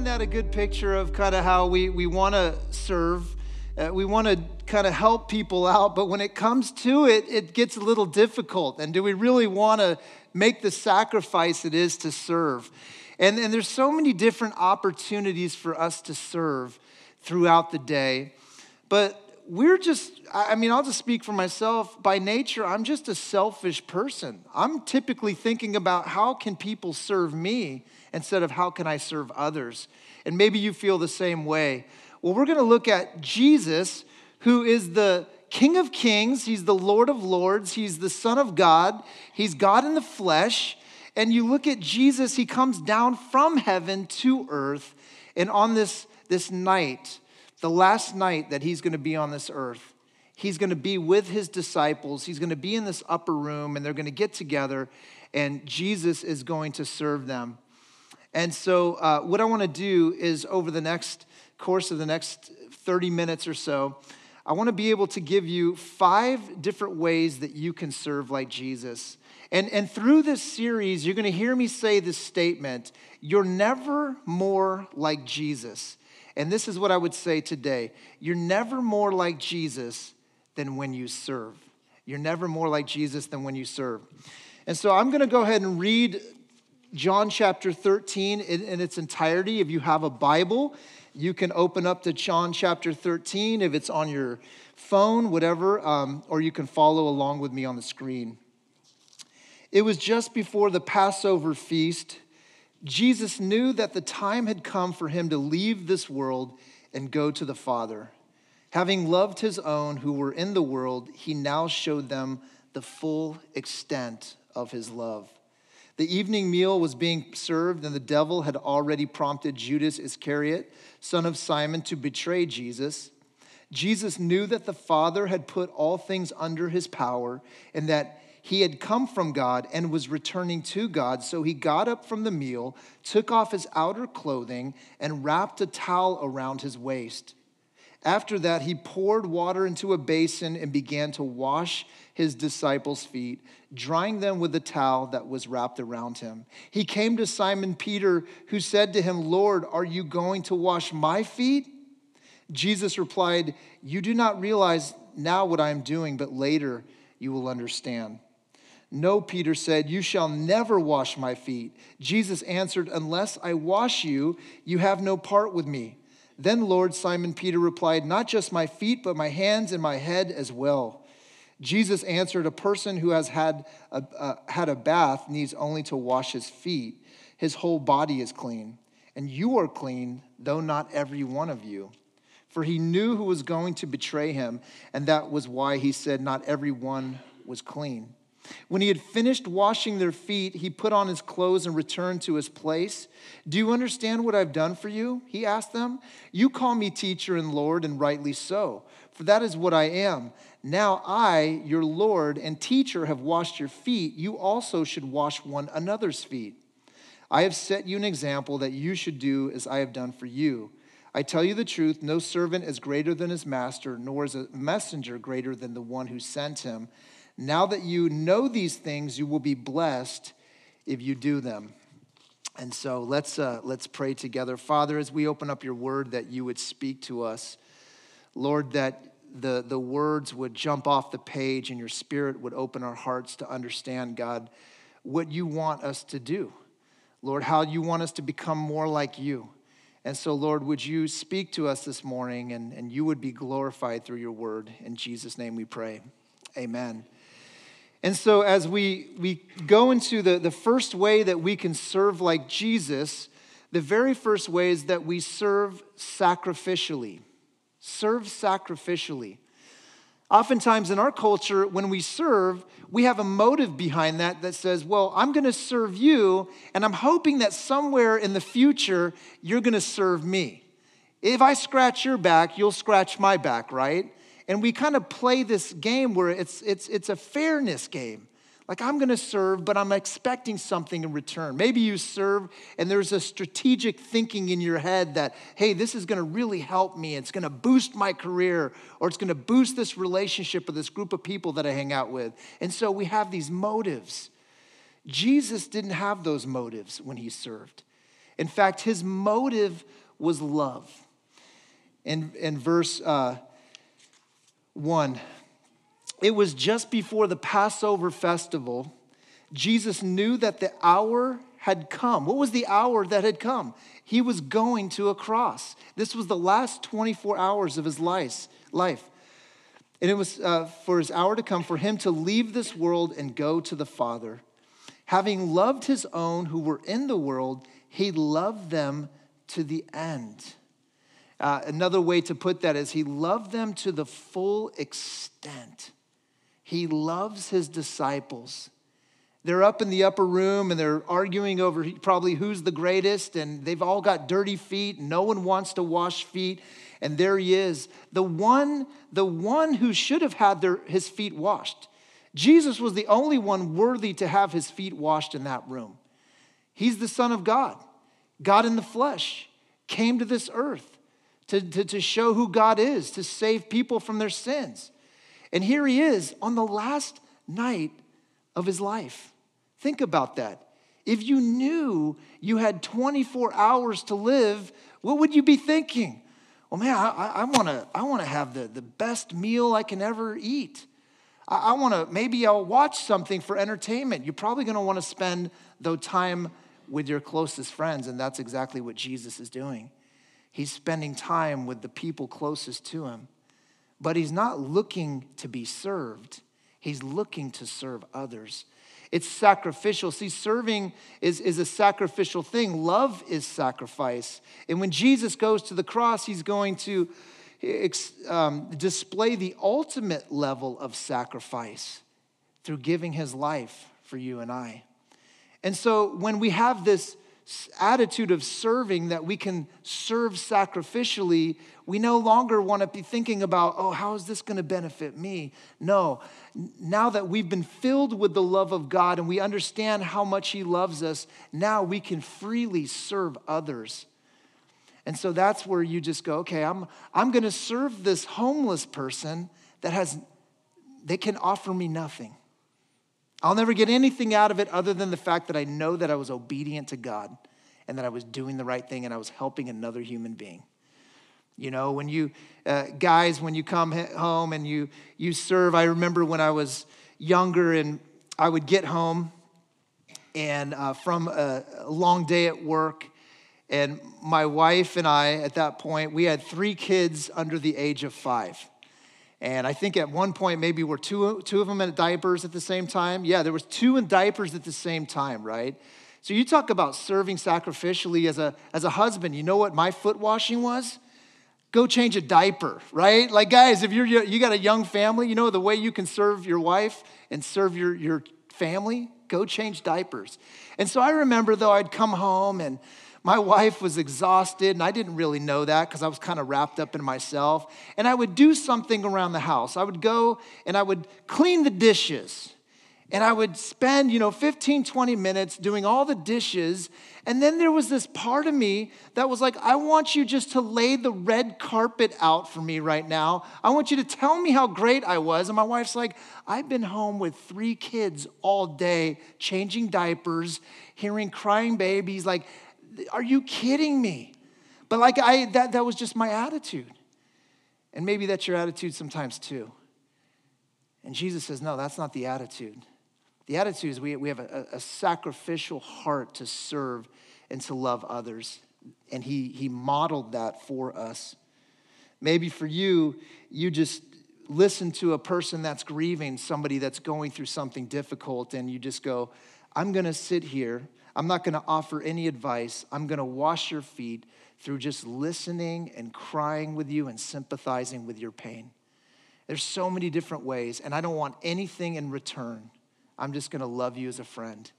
isn't that a good picture of kind of how we, we want to serve? Uh, we want to kind of help people out, but when it comes to it, it gets a little difficult. And do we really want to make the sacrifice it is to serve? And, and there's so many different opportunities for us to serve throughout the day. But we're just, I mean, I'll just speak for myself. By nature, I'm just a selfish person. I'm typically thinking about how can people serve me instead of how can I serve others. And maybe you feel the same way. Well, we're going to look at Jesus, who is the King of Kings, he's the Lord of Lords, he's the Son of God, he's God in the flesh. And you look at Jesus, he comes down from heaven to earth. And on this, this night, the last night that he's going to be on this earth, he's going to be with his disciples. He's going to be in this upper room, and they're going to get together, and Jesus is going to serve them. And so, uh, what I want to do is over the next course of the next 30 minutes or so, I want to be able to give you five different ways that you can serve like Jesus. And, and through this series, you're going to hear me say this statement You're never more like Jesus. And this is what I would say today You're never more like Jesus than when you serve. You're never more like Jesus than when you serve. And so I'm going to go ahead and read John chapter 13 in, in, its entirety. If you have a Bible, you can open up to John chapter 13 if it's on your phone, whatever, um, or you can follow along with me on the screen. It was just before the Passover feast. Jesus knew that the time had come for him to leave this world and go to the Father. Having loved his own who were in the world, he now showed them the full extent of his love. The evening meal was being served, and the devil had already prompted Judas Iscariot, son of Simon, to betray Jesus. Jesus knew that the Father had put all things under his power, and that he had come from God and was returning to God. So he got up from the meal, took off his outer clothing, and wrapped a towel around his waist. After that, he poured water into a basin and began to wash his disciples' feet, drying them with the towel that was wrapped around him. He came to Simon Peter, who said to him, Lord, are you going to wash my feet? Jesus replied, You do not realize now what I am doing, but later you will understand. No, Peter said, You shall never wash my feet. Jesus answered, Unless I wash you, you have no part with me. Then Lord Simon Peter replied, Not just my feet, but my hands and my head as well. Jesus answered, A person who has had a, uh, had a bath needs only to wash his feet. His whole body is clean. And you are clean, though not every one of you. For he knew who was going to betray him, and that was why he said, Not every one was clean. When he had finished washing their feet, he put on his clothes and returned to his place. Do you understand what I've done for you? He asked them. You call me teacher and Lord, and rightly so, for that is what I am. Now I, your Lord and teacher, have washed your feet. You also should wash one another's feet. I have set you an example that you should do as I have done for you. I tell you the truth no servant is greater than his master, nor is a messenger greater than the one who sent him. Now that you know these things, you will be blessed if you do them. And so let's, uh, let's pray together. Father, as we open up your word, that you would speak to us. Lord, that the, the words would jump off the page and your spirit would open our hearts to understand, God, what you want us to do. Lord, how you want us to become more like you. And so, Lord, would you speak to us this morning and, and you would be glorified through your word. In Jesus' name we pray. Amen. And so, as we, we go into the, the first way that we can serve like Jesus, the very first way is that we serve sacrificially serve sacrificially. Oftentimes in our culture, when we serve, we have a motive behind that that says, Well, I'm going to serve you, and I'm hoping that somewhere in the future, you're going to serve me. If I scratch your back, you'll scratch my back, right? And we kind of play this game where it's, it's, it's a fairness game. Like, I'm gonna serve, but I'm expecting something in return. Maybe you serve and there's a strategic thinking in your head that, hey, this is gonna really help me. It's gonna boost my career, or it's gonna boost this relationship with this group of people that I hang out with. And so we have these motives. Jesus didn't have those motives when he served. In fact, his motive was love. In, in verse uh, 1, it was just before the Passover festival. Jesus knew that the hour had come. What was the hour that had come? He was going to a cross. This was the last 24 hours of his life. And it was uh, for his hour to come for him to leave this world and go to the Father. Having loved his own who were in the world, he loved them to the end. Uh, another way to put that is he loved them to the full extent. He loves his disciples. They're up in the upper room and they're arguing over probably who's the greatest, and they've all got dirty feet. No one wants to wash feet. And there he is, the one, the one who should have had their, his feet washed. Jesus was the only one worthy to have his feet washed in that room. He's the Son of God. God in the flesh came to this earth to, to, to show who God is, to save people from their sins. And here he is on the last night of his life. Think about that. If you knew you had 24 hours to live, what would you be thinking? Well, man, I, I wanna, I wanna have the, the best meal I can ever eat. I, I wanna, maybe I'll watch something for entertainment. You're probably gonna wanna spend the time with your closest friends, and that's exactly what Jesus is doing. He's spending time with the people closest to him. But he's not looking to be served, he's looking to serve others. It's sacrificial. See, serving is, is a sacrificial thing. Love is sacrifice. And when Jesus goes to the cross, he's going to um, display the ultimate level of sacrifice through giving his life for you and I. And so when we have this attitude of serving that we can serve sacrificially, we no longer want to be thinking about, oh, how is this going to benefit me? No. Now that we've been filled with the love of God and we understand how much He loves us, now we can freely serve others. And so that's where you just go, okay, I'm, I'm going to serve this homeless person that has, they can offer me nothing. I'll never get anything out of it other than the fact that I know that I was obedient to God and that I was doing the right thing and I was helping another human being. You know, when you, uh, guys, when you come home and you, you serve, I remember when I was younger and I would get home and uh, from a, a long day at work, and my wife and I, at that point, we had three kids under the age of five. And I think at one point, maybe were two, two of them in diapers at the same time. Yeah, there was two in diapers at the same time, right? So you talk about serving sacrificially as a, as a husband. You know what my foot washing was? Go change a diaper, right? Like, guys, if you're, you got a young family, you know the way you can serve your wife and serve your, your family? Go change diapers. And so I remember, though, I'd come home and my wife was exhausted, and I didn't really know that because I was kind of wrapped up in myself. And I would do something around the house. I would go and I would clean the dishes. And I would spend, you know, 15, 20 minutes doing all the dishes. And then there was this part of me that was like, I want you just to lay the red carpet out for me right now. I want you to tell me how great I was. And my wife's like, I've been home with three kids all day, changing diapers, hearing crying babies. Like, are you kidding me? But like I that, that was just my attitude. And maybe that's your attitude sometimes too. And Jesus says, no, that's not the attitude. The attitude is we, we have a, a sacrificial heart to serve and to love others. And he, he modeled that for us. Maybe for you, you just listen to a person that's grieving, somebody that's going through something difficult, and you just go, I'm gonna sit here I'm not going to offer any advice. I'm going to wash your feet through just listening and crying with you and sympathizing with your pain. There's so many different ways, and I don't want anything in return. I'm just going to love you as a friend.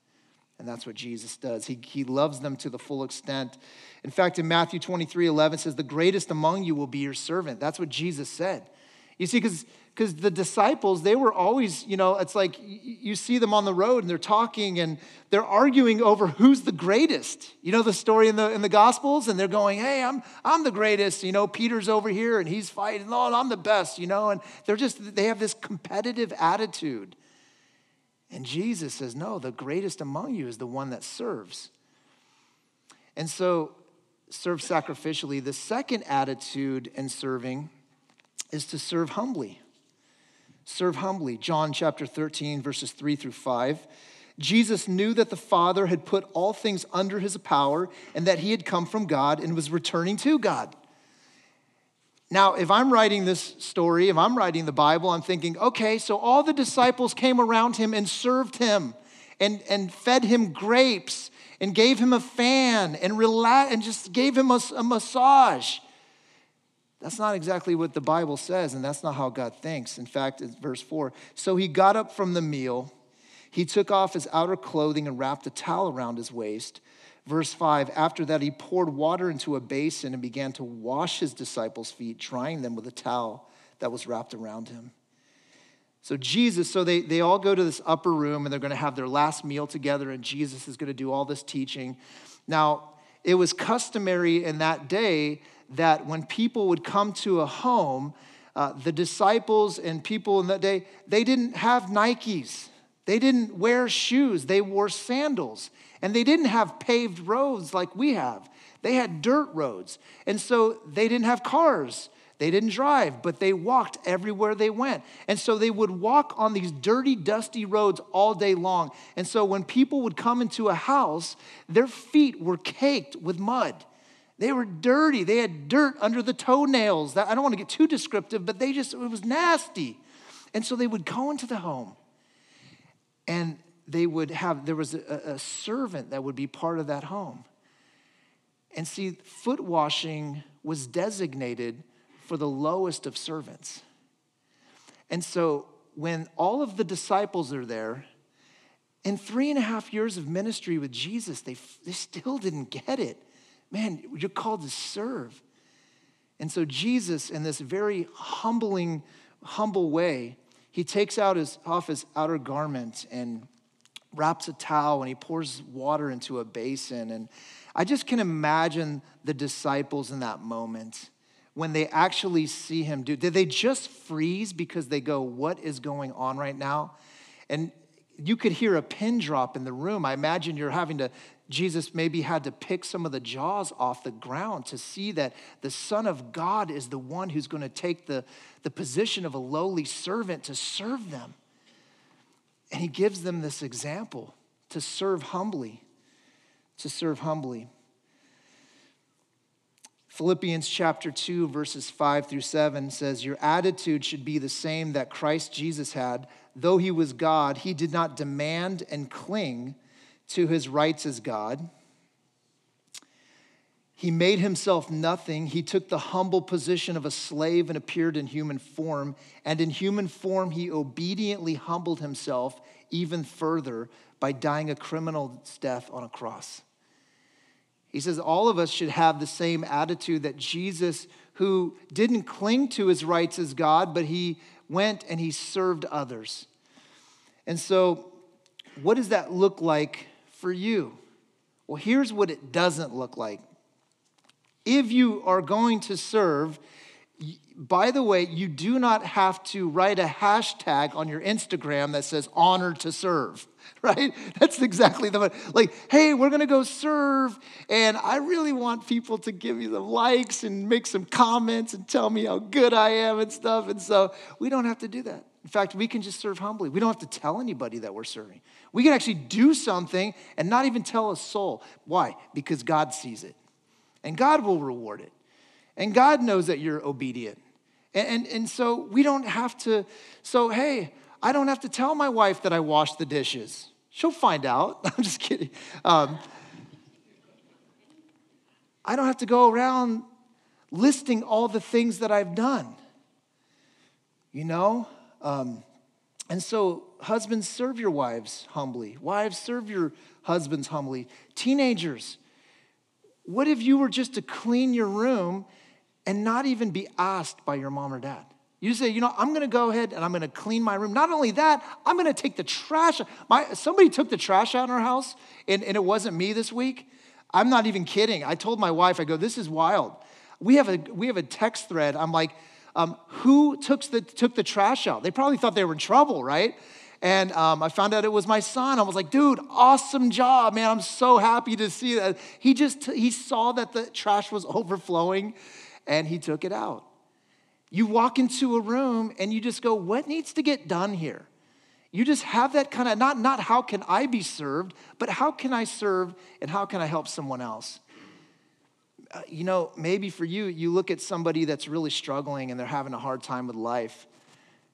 And that's what Jesus does. He, he loves them to the full extent. In fact, in Matthew 23 11 says, The greatest among you will be your servant. That's what Jesus said. You see, because because the disciples they were always you know it's like you see them on the road and they're talking and they're arguing over who's the greatest. You know the story in the in the gospels? And they're going hey i'm i'm the greatest. You know peter's over here and he's fighting lord i'm the best you know and they're just they have this competitive attitude. And jesus says no the greatest among you is the one that serves. And so, serve sacrificially. The second attitude in serving is to serve humbly. Serve humbly. John chapter 13, verses 3 through 5. Jesus knew that the Father had put all things under his power and that he had come from God and was returning to God. Now, if I'm writing this story, if I'm writing the Bible, I'm thinking, okay, so all the disciples came around him and served him and, and fed him grapes and gave him a fan and, relax, and just gave him a, a massage. That's not exactly what the Bible says, and that's not how God thinks. In fact, it's verse 4. So he got up from the meal, he took off his outer clothing and wrapped a towel around his waist. Verse 5 After that, he poured water into a basin and began to wash his disciples' feet, drying them with a towel that was wrapped around him. So, Jesus, so they, they all go to this upper room and they're going to have their last meal together, and Jesus is going to do all this teaching. Now, it was customary in that day that when people would come to a home, uh, the disciples and people in that day, they didn't have Nikes. They didn't wear shoes. They wore sandals. And they didn't have paved roads like we have. They had dirt roads. And so they didn't have cars. They didn't drive, but they walked everywhere they went. And so they would walk on these dirty, dusty roads all day long. And so when people would come into a house, their feet were caked with mud. They were dirty. They had dirt under the toenails. I don't want to get too descriptive, but they just, it was nasty. And so they would go into the home and they would have, there was a, a servant that would be part of that home. And see, foot washing was designated for the lowest of servants. And so when all of the disciples are there, in three and a half years of ministry with Jesus, they, they still didn't get it. Man, you're called to serve. And so Jesus, in this very humbling, humble way, he takes out his, off his outer garment and wraps a towel and he pours water into a basin. And I just can imagine the disciples in that moment when they actually see him do. Did they just freeze because they go, What is going on right now? And you could hear a pin drop in the room. I imagine you're having to, Jesus maybe had to pick some of the jaws off the ground to see that the Son of God is the one who's going to take the, the position of a lowly servant to serve them. And he gives them this example to serve humbly, to serve humbly. Philippians chapter 2, verses 5 through 7 says, Your attitude should be the same that Christ Jesus had. Though he was God, he did not demand and cling to his rights as God. He made himself nothing. He took the humble position of a slave and appeared in human form. And in human form, he obediently humbled himself even further by dying a criminal's death on a cross. He says all of us should have the same attitude that Jesus, who didn't cling to his rights as God, but he went and he served others. And so, what does that look like for you? Well, here's what it doesn't look like if you are going to serve, by the way, you do not have to write a hashtag on your Instagram that says honor to serve, right? That's exactly the like, hey, we're gonna go serve, and I really want people to give me some likes and make some comments and tell me how good I am and stuff. And so we don't have to do that. In fact, we can just serve humbly. We don't have to tell anybody that we're serving. We can actually do something and not even tell a soul. Why? Because God sees it and God will reward it. And God knows that you're obedient. And, and, and so we don't have to, so hey, I don't have to tell my wife that I washed the dishes. She'll find out. I'm just kidding. Um, I don't have to go around listing all the things that I've done. You know? Um, and so, husbands, serve your wives humbly. Wives, serve your husbands humbly. Teenagers, what if you were just to clean your room and not even be asked by your mom or dad? You say, you know, I'm gonna go ahead and I'm gonna clean my room. Not only that, I'm gonna take the trash. My, somebody took the trash out in our house, and, and it wasn't me this week. I'm not even kidding. I told my wife, I go, this is wild. We have a, we have a text thread. I'm like, um, who took the, took the trash out? They probably thought they were in trouble, right? And um, I found out it was my son. I was like, dude, awesome job, man. I'm so happy to see that. He just, he saw that the trash was overflowing and he took it out. You walk into a room and you just go, what needs to get done here? You just have that kind of, not, not how can I be served, but how can I serve and how can I help someone else? Uh, you know, maybe for you, you look at somebody that's really struggling and they're having a hard time with life,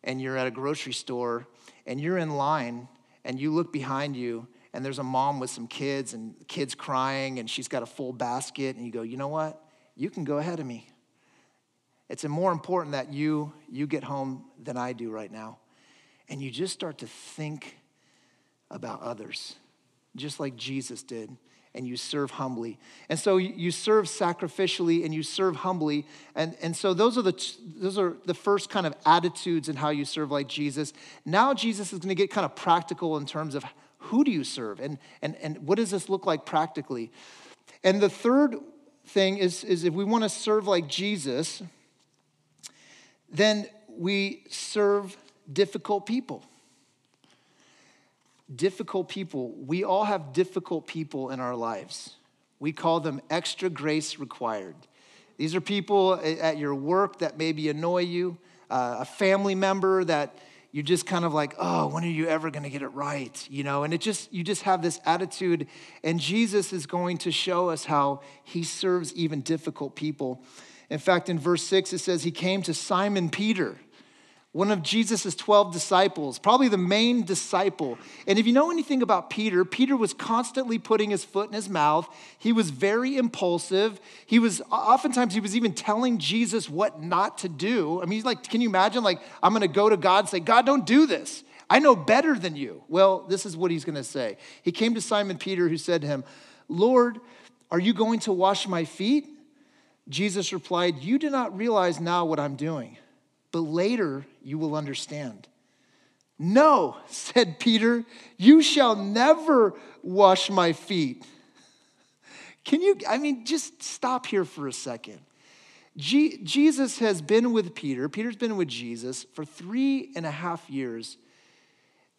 and you're at a grocery store and you're in line and you look behind you and there's a mom with some kids and kids crying and she's got a full basket and you go, you know what? You can go ahead of me. It's more important that you you get home than I do right now. And you just start to think about others, just like Jesus did and you serve humbly. And so you serve sacrificially and you serve humbly. And, and so those are, the, those are the first kind of attitudes in how you serve like Jesus. Now Jesus is going to get kind of practical in terms of who do you serve and, and, and what does this look like practically. And the third thing is, is if we want to serve like Jesus, then we serve difficult people difficult people. We all have difficult people in our lives. We call them extra grace required. These are people at your work that maybe annoy you, uh, a family member that you're just kind of like, oh, when are you ever going to get it right? You know, and it just, you just have this attitude. And Jesus is going to show us how he serves even difficult people. In fact, in verse six, it says, he came to Simon Peter one of Jesus' 12 disciples, probably the main disciple. And if you know anything about Peter, Peter was constantly putting his foot in his mouth. He was very impulsive. He was, oftentimes, he was even telling Jesus what not to do. I mean, he's like, can you imagine? Like, I'm gonna go to God and say, God, don't do this. I know better than you. Well, this is what he's gonna say. He came to Simon Peter, who said to him, Lord, are you going to wash my feet? Jesus replied, You do not realize now what I'm doing but later you will understand. No, said Peter, you shall never wash my feet. Can you, I mean, just stop here for a second. Jesus has been with Peter, Peter's been with Jesus for three and a half years.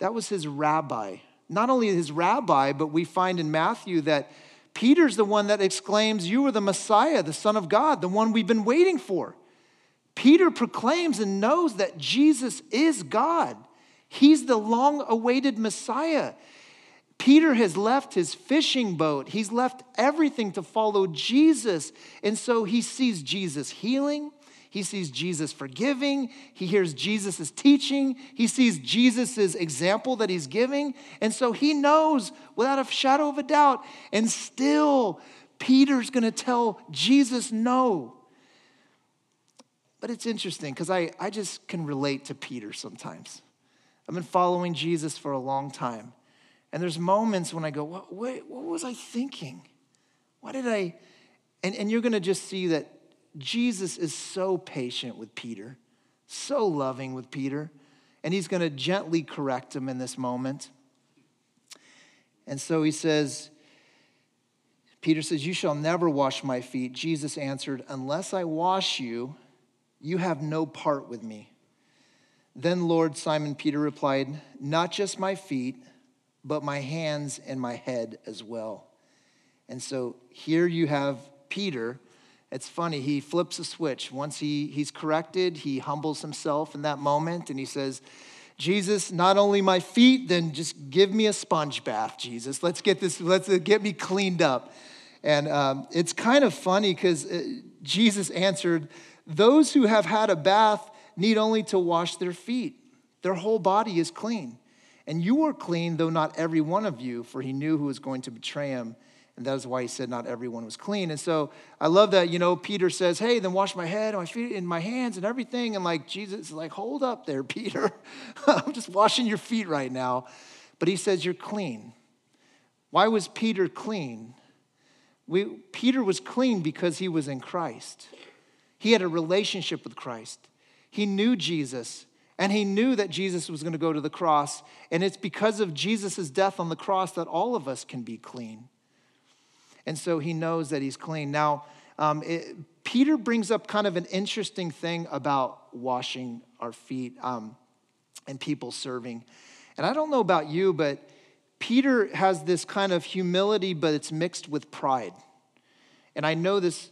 That was his rabbi. Not only his rabbi, but we find in Matthew that Peter's the one that exclaims, You are the Messiah, the Son of God, the one we've been waiting for. Peter proclaims and knows that Jesus is God. He's the long awaited Messiah. Peter has left his fishing boat. He's left everything to follow Jesus. And so he sees Jesus healing. He sees Jesus forgiving. He hears Jesus' teaching. He sees Jesus' example that he's giving. And so he knows without a shadow of a doubt. And still, Peter's going to tell Jesus no. But it's interesting because I, I just can relate to Peter sometimes. I've been following Jesus for a long time. And there's moments when I go, what, what, what was I thinking? Why did I? And, and you're going to just see that Jesus is so patient with Peter, so loving with Peter, and he's going to gently correct him in this moment. And so he says, Peter says, You shall never wash my feet. Jesus answered, Unless I wash you, you have no part with me. Then Lord Simon Peter replied, Not just my feet, but my hands and my head as well. And so here you have Peter. It's funny, he flips a switch. Once he, he's corrected, he humbles himself in that moment and he says, Jesus, not only my feet, then just give me a sponge bath, Jesus. Let's get this, let's get me cleaned up. And um, it's kind of funny because uh, Jesus answered, those who have had a bath need only to wash their feet. Their whole body is clean. And you are clean, though not every one of you, for he knew who was going to betray him. And that is why he said not everyone was clean. And so I love that, you know, Peter says, hey, then wash my head and my feet and my hands and everything. And like Jesus is like, hold up there, Peter. I'm just washing your feet right now. But he says, you're clean. Why was Peter clean? We, Peter was clean because he was in Christ. He had a relationship with Christ. He knew Jesus, and he knew that Jesus was going to go to the cross. And it's because of Jesus' death on the cross that all of us can be clean. And so he knows that he's clean. Now, um, it, Peter brings up kind of an interesting thing about washing our feet um, and people serving. And I don't know about you, but Peter has this kind of humility, but it's mixed with pride. And I know this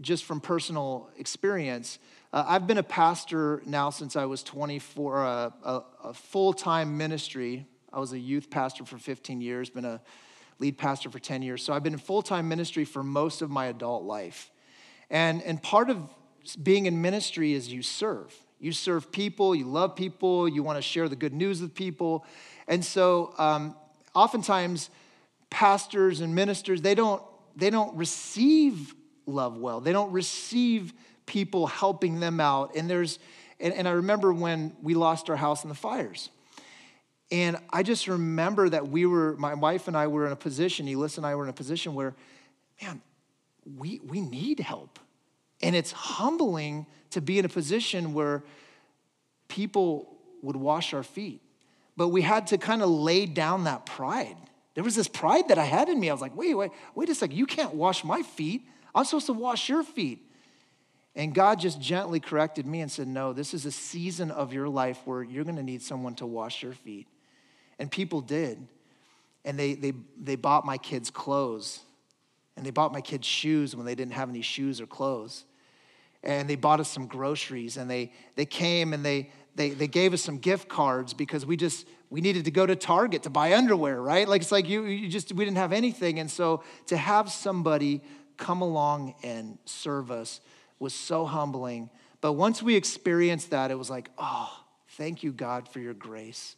just from personal experience. Uh, I've been a pastor now since I was 24, uh, a, a full time ministry. I was a youth pastor for 15 years, been a lead pastor for 10 years. So I've been in full time ministry for most of my adult life. And, and part of being in ministry is you serve. You serve people, you love people, you want to share the good news with people. And so um, oftentimes, pastors and ministers, they don't, they don't receive love well. They don't receive people helping them out. And there's, and, and I remember when we lost our house in the fires. And I just remember that we were, my wife and I were in a position, Elissa and I were in a position where, man, we, we need help. And it's humbling to be in a position where people would wash our feet. But we had to kind of lay down that pride. There was this pride that I had in me. I was like, wait, wait, wait a second. You can't wash my feet. I'm supposed to wash your feet. And God just gently corrected me and said, No, this is a season of your life where you're going to need someone to wash your feet. And people did. And they, they, they bought my kids clothes. And they bought my kids shoes when they didn't have any shoes or clothes. And they bought us some groceries. And they, they came and they, they, they gave us some gift cards because we just, we needed to go to Target to buy underwear, right? Like it's like you, you just, we didn't have anything. And so to have somebody come along and serve us was so humbling. But once we experienced that, it was like, oh, thank you, God, for your grace.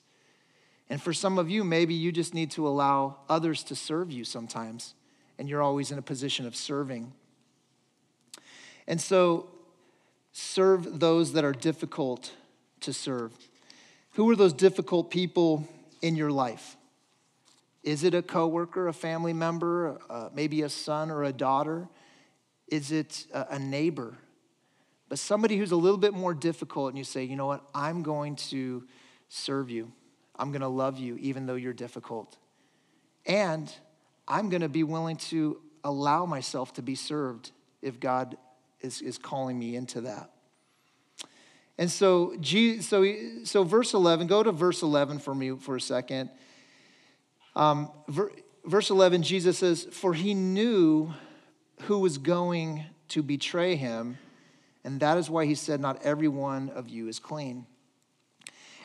And for some of you, maybe you just need to allow others to serve you sometimes, and you're always in a position of serving. And so, serve those that are difficult to serve. Who are those difficult people in your life? Is it a coworker, a family member, uh, maybe a son or a daughter? Is it a, neighbor? But somebody who's a little bit more difficult, and you say, you know what, I'm going to serve you. I'm going to love you even though you're difficult. And I'm going to be willing to allow myself to be served if God is, is calling me into that. And so, so, so verse 11, go to verse 11 for me for a second. Um, verse 11, Jesus says, For he knew who was going to betray him, and that is why he said, Not every one of you is clean.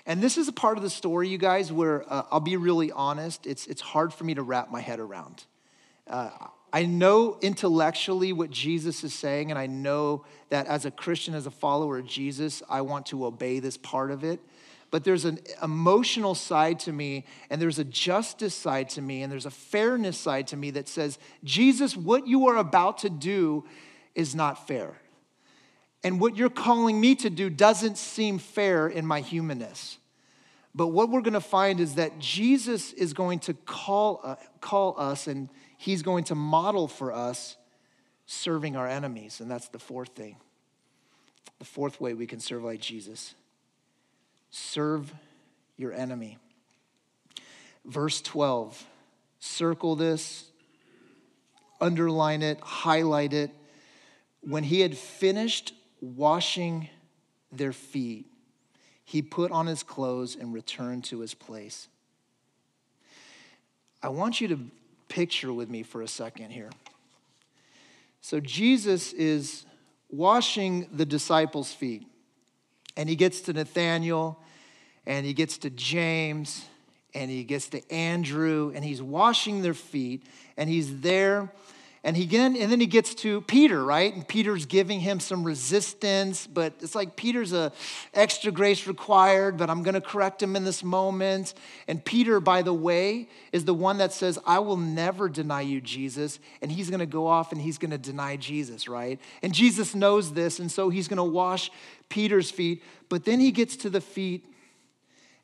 And this is a part of the story, you guys, where uh, I'll be really honest, it's, it's hard for me to wrap my head around. Uh, I know intellectually what Jesus is saying, and I know that as a Christian, as a follower of Jesus, I want to obey this part of it. But there's an emotional side to me, and there's a justice side to me, and there's a fairness side to me that says, Jesus, what you are about to do is not fair. And what you're calling me to do doesn't seem fair in my humanness. But what we're going to find is that Jesus is going to call, uh, call us and he's going to model for us serving our enemies. And that's the fourth thing. The fourth way we can serve like Jesus serve your enemy. Verse 12, circle this, underline it, highlight it. When he had finished washing their feet, he put on his clothes and returned to his place. I want you to picture with me for a second here. So, Jesus is washing the disciples' feet, and he gets to Nathanael, and he gets to James, and he gets to Andrew, and he's washing their feet, and he's there and, he, and then he gets to Peter, right? And Peter's giving him some resistance, but it's like Peter's a extra grace required, but I'm going to correct him in this moment. And Peter, by the way, is the one that says, I will never deny you, Jesus. And he's going to go off and he's going to deny Jesus, right? And Jesus knows this, and so he's going to wash Peter's feet. But then he gets to the feet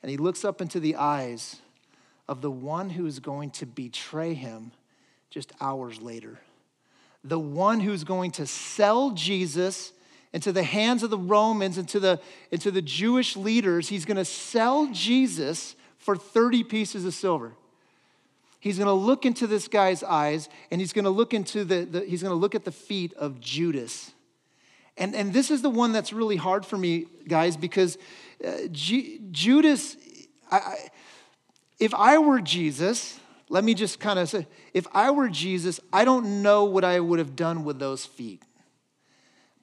and he looks up into the eyes of the one who is going to betray him just hours later the one who's going to sell Jesus into the hands of the Romans, into the, into the Jewish leaders. He's going to sell Jesus for 30 pieces of silver. He's going to look into this guy's eyes and he's going to look into the, the he's going to look at the feet of Judas. And, and this is the one that's really hard for me, guys, because uh, G- Judas, I, I, if I were Jesus, let me just kind of say, if I were Jesus, I don't know what I would have done with those feet.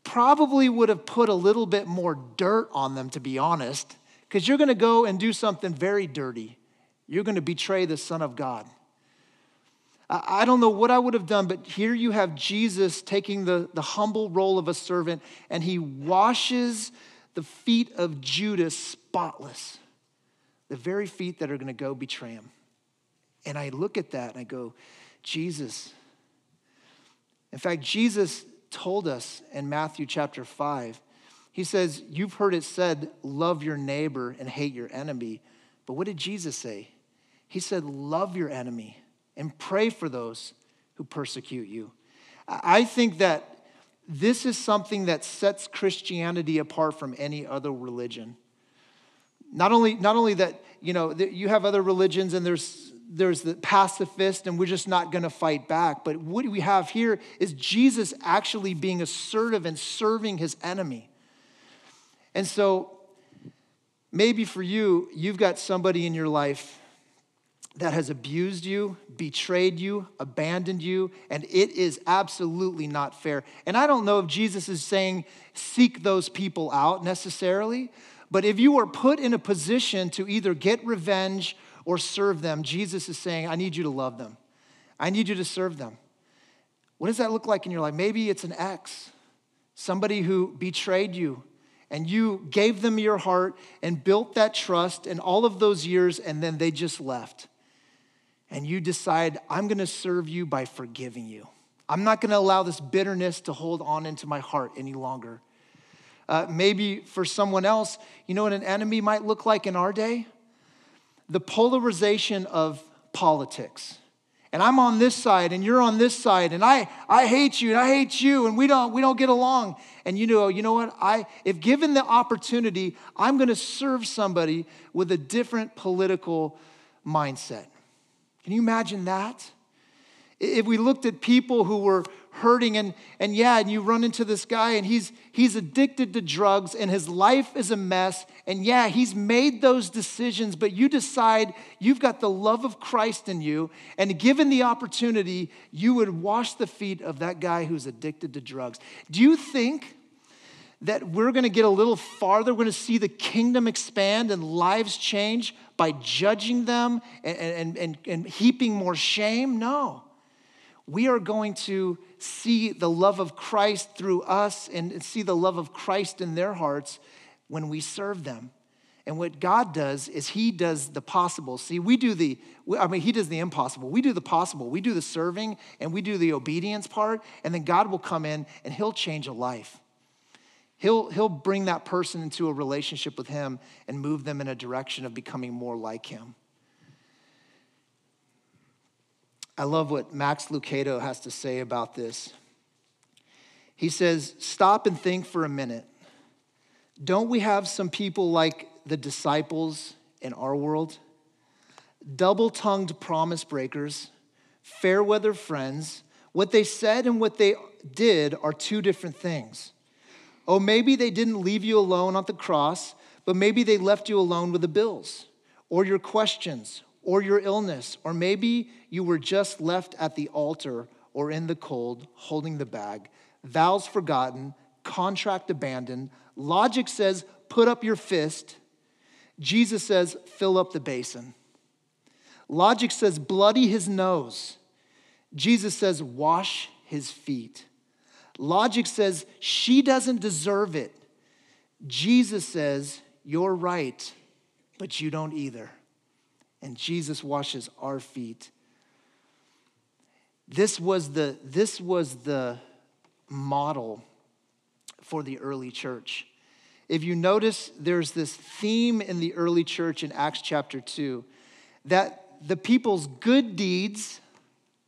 Probably would have put a little bit more dirt on them, to be honest, because you're going to go and do something very dirty. You're going to betray the Son of God. I don't know what I would have done, but here you have Jesus taking the, the humble role of a servant, and he washes the feet of Judas spotless the very feet that are going to go betray him. And I look at that and I go, Jesus. In fact, Jesus told us in Matthew chapter 5, he says, You've heard it said, love your neighbor and hate your enemy. But what did Jesus say? He said, Love your enemy and pray for those who persecute you. I think that this is something that sets Christianity apart from any other religion. Not only, not only that, you know, you have other religions and there's, there's the pacifist and we're just not going to fight back. But what we have here is Jesus actually being assertive and serving his enemy. And so maybe for you, you've got somebody in your life that has abused you, betrayed you, abandoned you, and it is absolutely not fair. And I don't know if Jesus is saying seek those people out necessarily, but if you are put in a position to either get revenge or serve them, Jesus is saying, I need you to love them. I need you to serve them. What does that look like in your life? Maybe it's an ex, somebody who betrayed you, and you gave them your heart and built that trust in all of those years, and then they just left. And you decide, I'm gonna serve you by forgiving you. I'm not gonna allow this bitterness to hold on into my heart any longer. Uh, maybe for someone else, you know what an enemy might look like in our day? The polarization of politics. And I'm on this side and you're on this side and I, I hate you and I hate you and we don't, we don't get along. And you know, you know what? I, if given the opportunity, I'm going to serve somebody with a different political mindset. Can you imagine that? If we looked at people who were hurting and, and yeah and you run into this guy and he's he's addicted to drugs and his life is a mess and yeah he's made those decisions but you decide you've got the love of christ in you and given the opportunity you would wash the feet of that guy who's addicted to drugs. Do you think that we're going to get a little farther? We're going to see the kingdom expand and lives change by judging them and, and, and, and heaping more shame? No we are going to see the love of Christ through us and see the love of Christ in their hearts when we serve them. And what God does is He does the possible. See, we do the, I mean, He does the impossible. We do the possible. We do the serving and we do the obedience part, and then God will come in and He'll change a life. He'll, he'll bring that person into a relationship with Him and move them in a direction of becoming more like Him. I love what Max Lucado has to say about this. He says, Stop and think for a minute. Don't we have some people like the disciples in our world? Double tongued promise breakers, fair weather friends. What they said and what they did are two different things. Oh, maybe they didn't leave you alone on the cross, but maybe they left you alone with the bills or your questions or your illness, or maybe you were just left at the altar or in the cold holding the bag, vows forgotten, contract abandoned. Logic says, put up your fist. Jesus says, fill up the basin. Logic says, bloody his nose. Jesus says, wash his feet. Logic says, she doesn't deserve it. Jesus says, you're right, but you don't either and Jesus washes our feet. This was the, this was the model for the early church. If you notice, there's this theme in the early church in Acts chapter 2 that the people's good deeds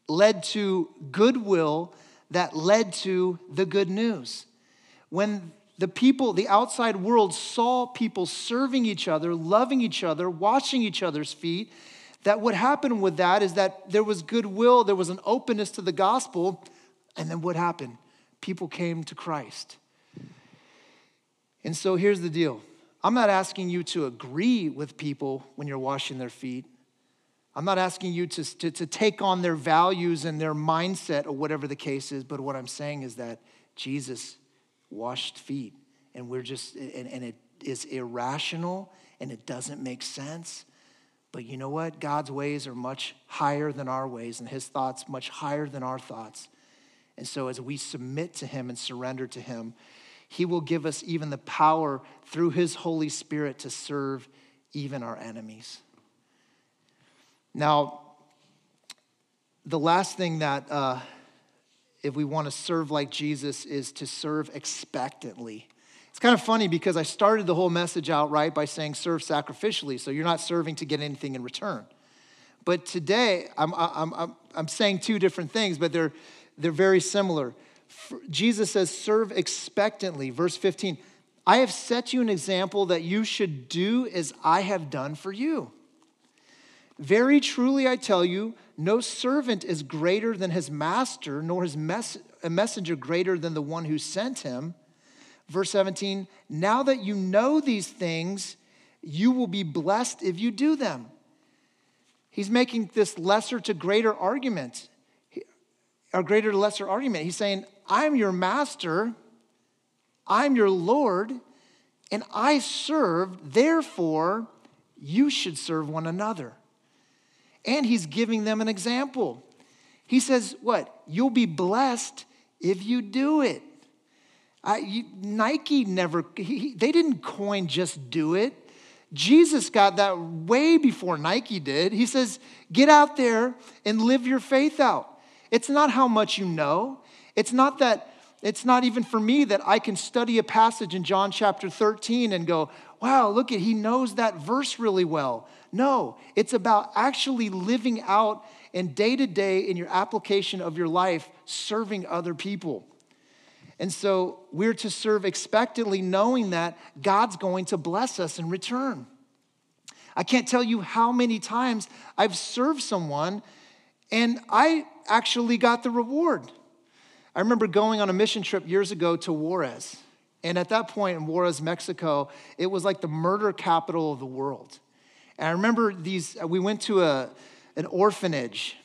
led to goodwill that led to the good news. When the people, the outside world saw people serving each other, loving each other, washing each other's feet. That what happened with that is that there was goodwill, there was an openness to the gospel. And then what happened? People came to Christ. And so here's the deal I'm not asking you to agree with people when you're washing their feet, I'm not asking you to, to, to, take on their values and their mindset or whatever the case is, but what I'm saying is that Jesus washed feet, and we're just, and, and it is irrational and it doesn't make sense. But you know what? God's ways are much higher than our ways, and his thoughts much higher than our thoughts. And so, as we submit to him and surrender to him, he will give us even the power through his Holy Spirit to serve even our enemies. Now, the last thing that, uh, if we want to serve like Jesus, is to serve expectantly. It's kind of funny because I started the whole message out right by saying serve sacrificially, so you're not serving to get anything in return. But today, I'm, I'm, I'm, I'm saying two different things, but they're, they're very similar. Jesus says, serve expectantly. Verse 15, I have set you an example that you should do as I have done for you. Very truly, I tell you, no servant is greater than his master, nor his a messenger greater than the one who sent him. Verse 17, now that you know these things, you will be blessed if you do them. He's making this lesser to greater argument, or greater to lesser argument. He's saying, I'm your master, I'm your Lord, and I serve, therefore, you should serve one another. And he's giving them an example. He says, What? You'll be blessed if you do it. I, you, Nike never, he, they didn't coin just do it. Jesus got that way before Nike did. He says, get out there and live your faith out. It's not how much you know. It's not that, it's not even for me that I can study a passage in John chapter 13 and go, wow, look at, he knows that verse really well. No, it's about actually living out and day to day in your application of your life, serving other people. And so we're to serve expectantly, knowing that God's going to bless us in return. I can't tell you how many times I've served someone and I actually got the reward. I remember going on a mission trip years ago to Juarez. And at that point in Juarez, Mexico, it was like the murder capital of the world. And I remember these, we went to a, an orphanage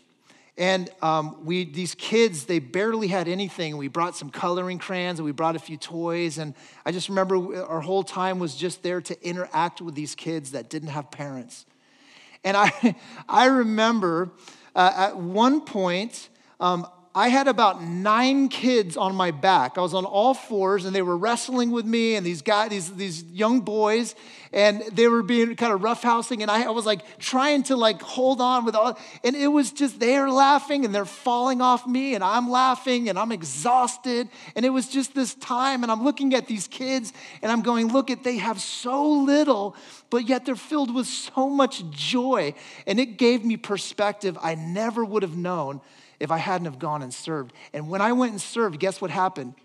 and um, we, these kids, they barely had anything. We brought some coloring crayons and we brought a few toys. And I just remember our whole time was just there to interact with these kids that didn't have parents. And I, I remember uh, at one point, um, I had about nine kids on my back. I was on all fours and they were wrestling with me and these guys, these, these young boys, and they were being kind of roughhousing. And I, I was like trying to like hold on with all, and it was just they're laughing and they're falling off me and I'm laughing and I'm exhausted. And it was just this time. And I'm looking at these kids and I'm going, look at, they have so little, but yet they're filled with so much joy. And it gave me perspective I never would have known if I hadn't have gone and served. And when I went and served, guess what happened?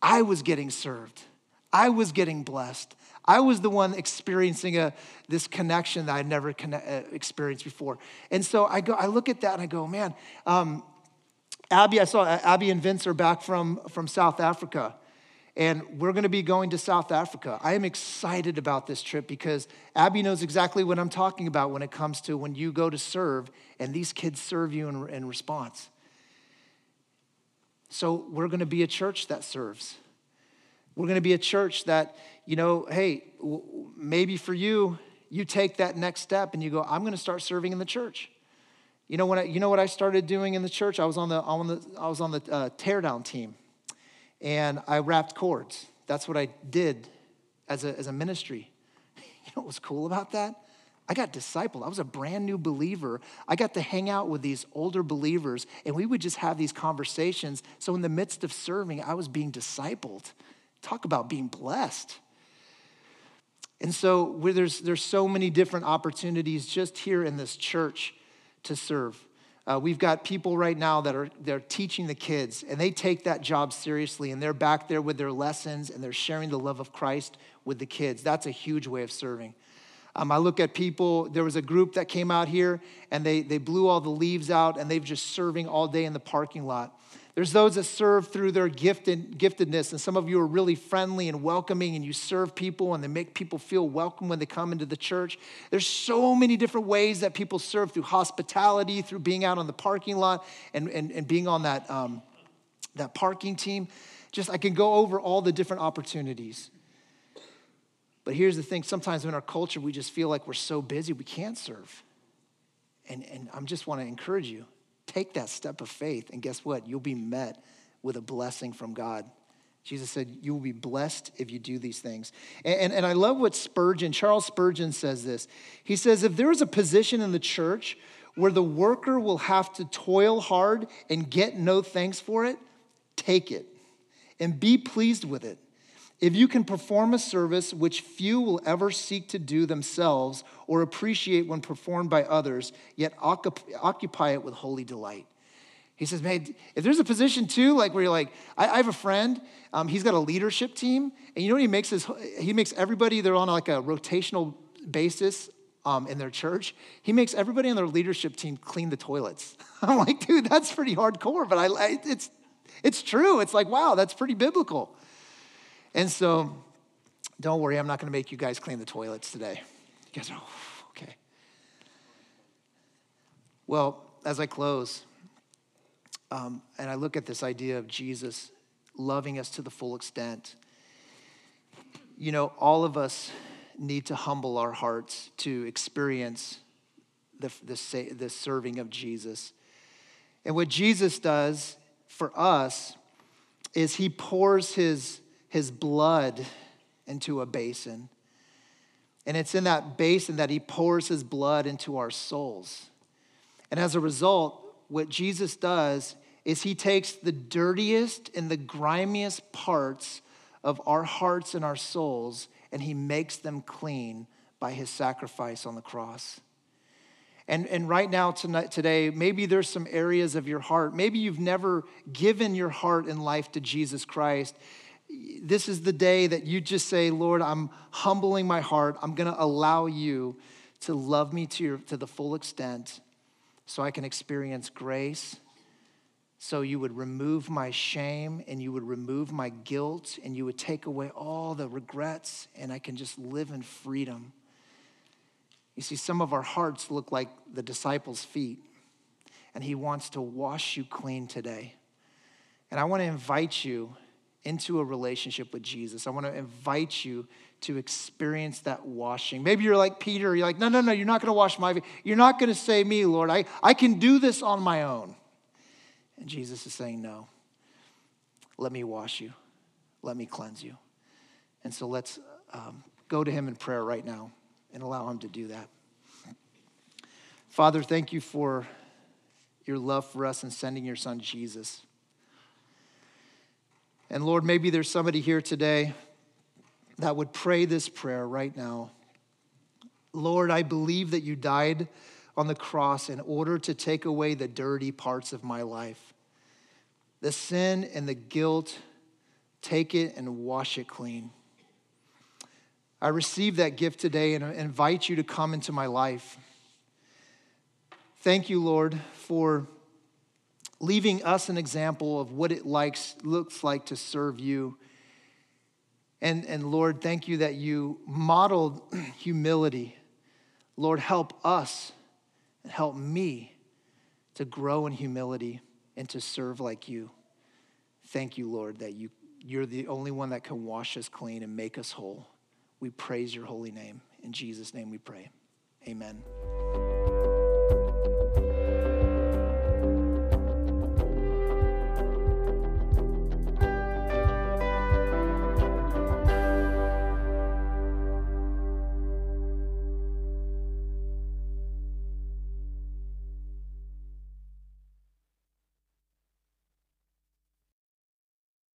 I was getting served. I was getting blessed. I was the one experiencing a, this connection that I'd never uh, experienced before. And so I go, I look at that and I go, man, um, Abby, I saw Abby and Vince are back from, from South Africa. And we're going to be going to South Africa. I am excited about this trip because Abby knows exactly what I'm talking about when it comes to when you go to serve and these kids serve you in, in response. So we're going to be a church that serves. We're going to be a church that, you know, hey, maybe for you, you take that next step and you go, I'm going to start serving in the church. You know, when I, you know what I started doing in the church? I was on the, on the, I was on the uh, teardown team and I wrapped cords. That's what I did as a, as a ministry. You know what was cool about that? I got discipled. I was a brand new believer. I got to hang out with these older believers, and we would just have these conversations. So, in the midst of serving, I was being discipled. Talk about being blessed. And so, there's, there's so many different opportunities just here in this church to serve. Uh, we've got people right now that are they're teaching the kids, and they take that job seriously, and they're back there with their lessons, and they're sharing the love of Christ with the kids. That's a huge way of serving. Um, I look at people, there was a group that came out here, and they, they blew all the leaves out, and they've just serving all day in the parking lot. There's those that serve through their gifted, giftedness, and some of you are really friendly and welcoming, and you serve people and they make people feel welcome when they come into the church. There's so many different ways that people serve through hospitality, through being out on the parking lot and, and, and being on that, um, that parking team. Just, I can go over all the different opportunities. But here's the thing sometimes in our culture, we just feel like we're so busy, we can't serve. And, and I just want to encourage you take that step of faith, and guess what? You'll be met with a blessing from God. Jesus said, You will be blessed if you do these things. And, and, and, I love what Spurgeon, Charles Spurgeon says this. He says, If there is a position in the church where the worker will have to toil hard and get no thanks for it, take it and be pleased with it. If you can perform a service which few will ever seek to do themselves or appreciate when performed by others, yet occupy it with holy delight. He says, man, if there's a position too, like where you're like, I, I have a friend, um, he's got a leadership team, and you know what he makes his, he makes everybody, they're on like a rotational basis um, in their church. He makes everybody on their leadership team clean the toilets. I'm like, dude, that's pretty hardcore, but I, it's, it's true. It's like, wow, that's pretty biblical. And so, don't worry, I'm not going to make you guys clean the toilets today. You guys are, oh, okay. Well, as I close, um, and I look at this idea of Jesus loving us to the full extent, you know, all of us need to humble our hearts to experience the, the, the serving of Jesus. And what Jesus does for us is he pours his his blood into a basin. And it's in that basin that he pours his blood into our souls. And as a result, what Jesus does is he takes the dirtiest and the grimiest parts of our hearts and our souls and he makes them clean by his sacrifice on the cross. And, and right now, tonight, today, maybe there's some areas of your heart. Maybe you've never given your heart and life to Jesus Christ this is the day that you just say, Lord, I'm humbling my heart. I'm going to allow you to love me to, your, to the full extent so I can experience grace, so you would remove my shame and you would remove my guilt and you would take away all the regrets and I can just live in freedom. You see, some of our hearts look like the disciples' feet, and he wants to wash you clean today. And I want to invite you into a relationship with Jesus. I want to invite you to experience that washing. Maybe you're like Peter, you're like, no, no, no, you're not going to wash my feet. You're not going to say me, Lord. I, I can do this on my own. And Jesus is saying, no, let me wash you, let me cleanse you. And so let's um, go to him in prayer right now and allow him to do that. Father, thank you for your love for us and sending your son Jesus. And Lord, maybe there's somebody here today that would pray this prayer right now. Lord, I believe that you died on the cross in order to take away the dirty parts of my life. The sin and the guilt, take it and wash it clean. I receive that gift today and I invite you to come into my life. Thank you, Lord, for leaving us an example of what it likes, looks like to serve you. And, and Lord, thank you that you modeled humility. Lord, help us and help me to grow in humility and to serve like you. Thank you, Lord, that you, you're the only one that can wash us clean and make us whole. We praise your holy name. In Jesus' name we pray. Amen.